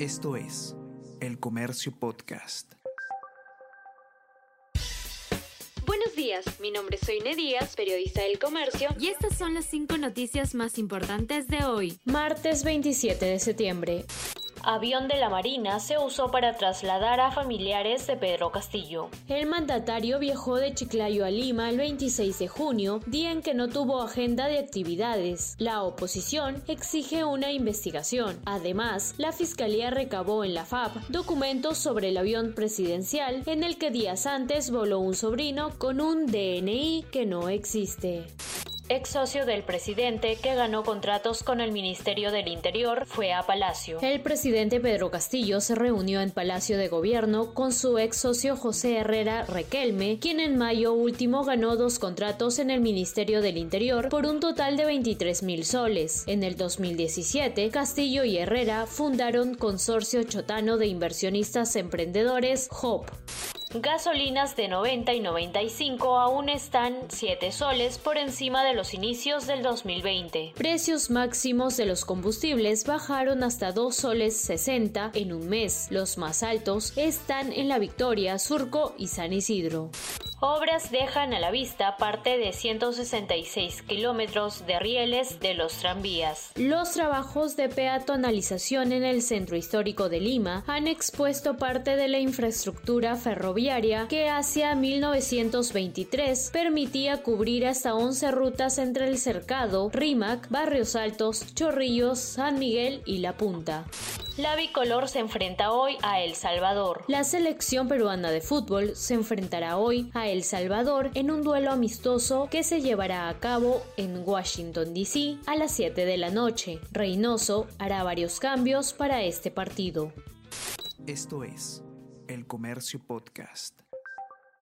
Esto es El Comercio Podcast. Buenos días, mi nombre es Soine Díaz, periodista del Comercio, y estas son las cinco noticias más importantes de hoy, martes 27 de septiembre avión de la Marina se usó para trasladar a familiares de Pedro Castillo. El mandatario viajó de Chiclayo a Lima el 26 de junio, día en que no tuvo agenda de actividades. La oposición exige una investigación. Además, la Fiscalía recabó en la FAP documentos sobre el avión presidencial en el que días antes voló un sobrino con un DNI que no existe ex socio del presidente que ganó contratos con el Ministerio del Interior, fue a Palacio. El presidente Pedro Castillo se reunió en Palacio de Gobierno con su ex socio José Herrera Requelme, quien en mayo último ganó dos contratos en el Ministerio del Interior por un total de 23 mil soles. En el 2017, Castillo y Herrera fundaron Consorcio Chotano de Inversionistas Emprendedores, HOP. Gasolinas de 90 y 95 aún están 7 soles por encima de los inicios del 2020. Precios máximos de los combustibles bajaron hasta 2 soles 60 en un mes. Los más altos están en La Victoria, Surco y San Isidro. Obras dejan a la vista parte de 166 kilómetros de rieles de los tranvías. Los trabajos de peatonalización en el centro histórico de Lima han expuesto parte de la infraestructura ferroviaria que hacia 1923 permitía cubrir hasta 11 rutas entre el Cercado, Rímac, Barrios Altos, Chorrillos, San Miguel y La Punta. La bicolor se enfrenta hoy a El Salvador. La selección peruana de fútbol se enfrentará hoy a El Salvador en un duelo amistoso que se llevará a cabo en Washington, D.C. a las 7 de la noche. Reynoso hará varios cambios para este partido. Esto es El Comercio Podcast.